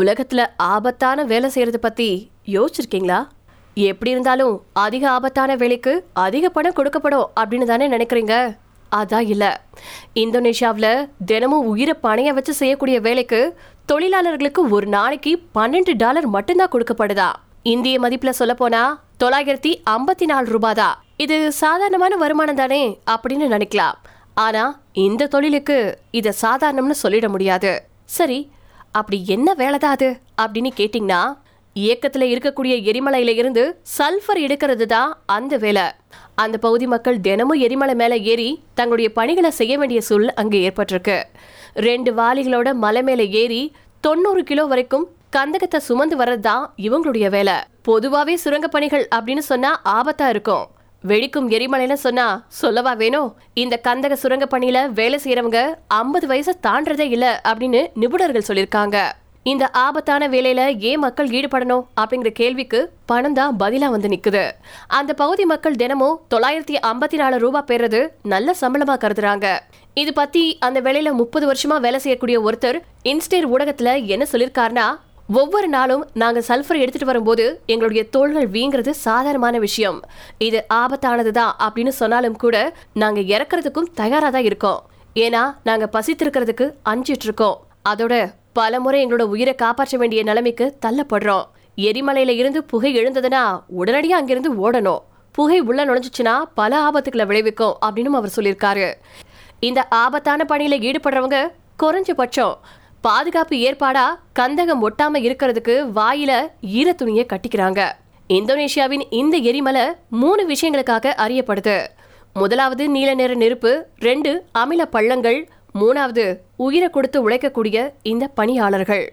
உலகத்துல ஆபத்தான வேலை செய்யறத பத்தி யோசிச்சிருக்கீங்களா? எப்படி இருந்தாலும் அதிக ஆபத்தான வேலைக்கு அதிக பணம் கொடுக்கப்படும் அப்படின்னு தானே நினைக்கிறீங்க? அதான் இல்லை. இந்தோனேஷியாவில் தினமும் உயிரை பணைய வச்சு செய்யக்கூடிய வேலைக்கு தொழிலாளர்களுக்கு ஒரு நாளைக்கு பன்னெண்டு டாலர் மட்டும்தான் கொடுக்கப்படுதா? இந்திய மதிப்பில் சொல்ல போனா தொள்ளாயிரத்தி ஐம்பத்தி நாலு ரூபாதா தான். இது சாதாரணமான வருமானம் தானே அப்படின்னு நினைக்கலாம். ஆனா இந்த தொழிலுக்கு இதை சாதாரணம்னு சொல்லிட முடியாது. சரி அப்படி என்ன வேலை தான் அது? அப்படின்னு கேட்டிங்கன்னா இயக்கத்தில் இருக்கக்கூடிய எரிமலையில இருந்து சல்ஃபர் எடுக்கிறது தான் அந்த வேலை. அந்த பகுதி மக்கள் தினமும் எரிமலை மேலே ஏறி தங்களுடைய பணிகளை செய்ய வேண்டிய சூழல் அங்கே ஏற்பட்டிருக்கு. ரெண்டு வாளிகளோட மலை மேலே ஏறி தொண்ணூறு கிலோ வரைக்கும் கந்தகத்தை சுமந்து வர்றது தான் இவங்களுடைய வேலை. பொதுவாகவே சுரங்க பணிகள் அப்படின்னு சொன்னா ஆபத்தா இருக்கும். வெடிக்கும் எரிமலைன்னு சொன்னா சொல்லவா வேணும் இந்த கந்தக சுரங்க பணியில வேலை செய்யறவங்க ஐம்பது வயசை தாண்டதே இல்ல அப்படின்னு நிபுணர்கள் சொல்லியிருக்காங்க இந்த ஆபத்தான வேலையில ஏன் மக்கள் ஈடுபடணும் அப்படிங்கிற கேள்விக்கு பணம் தான் பதிலா வந்து நிக்குது. அந்த பகுதி மக்கள் தினமும் தொள்ளாயிரத்தி ஐம்பத்தி நாலு ரூபாய் பெறது நல்ல சம்பளமா கருதுறாங்க. இது பத்தி அந்த வேலையில முப்பது வருஷமா வேலை செய்யக்கூடிய ஒருத்தர் இன்ஸ்டேர் ஊடகத்துல என்ன சொல்லிருக்காருனா ஒவ்வொரு நாளும் நாங்கள் சல்ஃபர் எடுத்துட்டு வரும்போது எங்களுடைய தோள்கள் வீங்கிறது சாதாரணமான விஷயம். இது ஆபத்தானது தான் அப்படின்னு சொன்னாலும் கூட நாங்கள் இறக்குறதுக்கும் தயாராக தான் இருக்கோம். ஏன்னா நாங்கள் பசித்திருக்கிறதுக்கு அஞ்சிட்டு இருக்கோம் அதோட பல முறை எங்களோட உயிரை காப்பாற்ற வேண்டிய நிலைமைக்கு தள்ளப்படுறோம். எரிமலையில இருந்து புகை எழுந்ததுன்னா உடனடியாக அங்கிருந்து ஓடணும். புகை உள்ள நுழைஞ்சிச்சுன்னா பல ஆபத்துக்களை விளைவிக்கும் அப்படின்னு அவர் சொல்லியிருக்காரு. இந்த ஆபத்தான பணியில ஈடுபடுறவங்க குறைஞ்சபட்சம் பாதுகாப்பு ஏற்பாடா கந்தகம் ஒட்டாம இருக்கிறதுக்கு வாயில ஈர துணியை கட்டிக்கிறாங்க. இந்தோனேஷியாவின் இந்த எரிமலை மூணு விஷயங்களுக்காக அறியப்படுது. முதலாவது நீல நிற நெருப்பு ரெண்டு அமில பள்ளங்கள் மூணாவது உயிரை கொடுத்து உழைக்கக்கூடிய இந்த பணியாளர்கள்.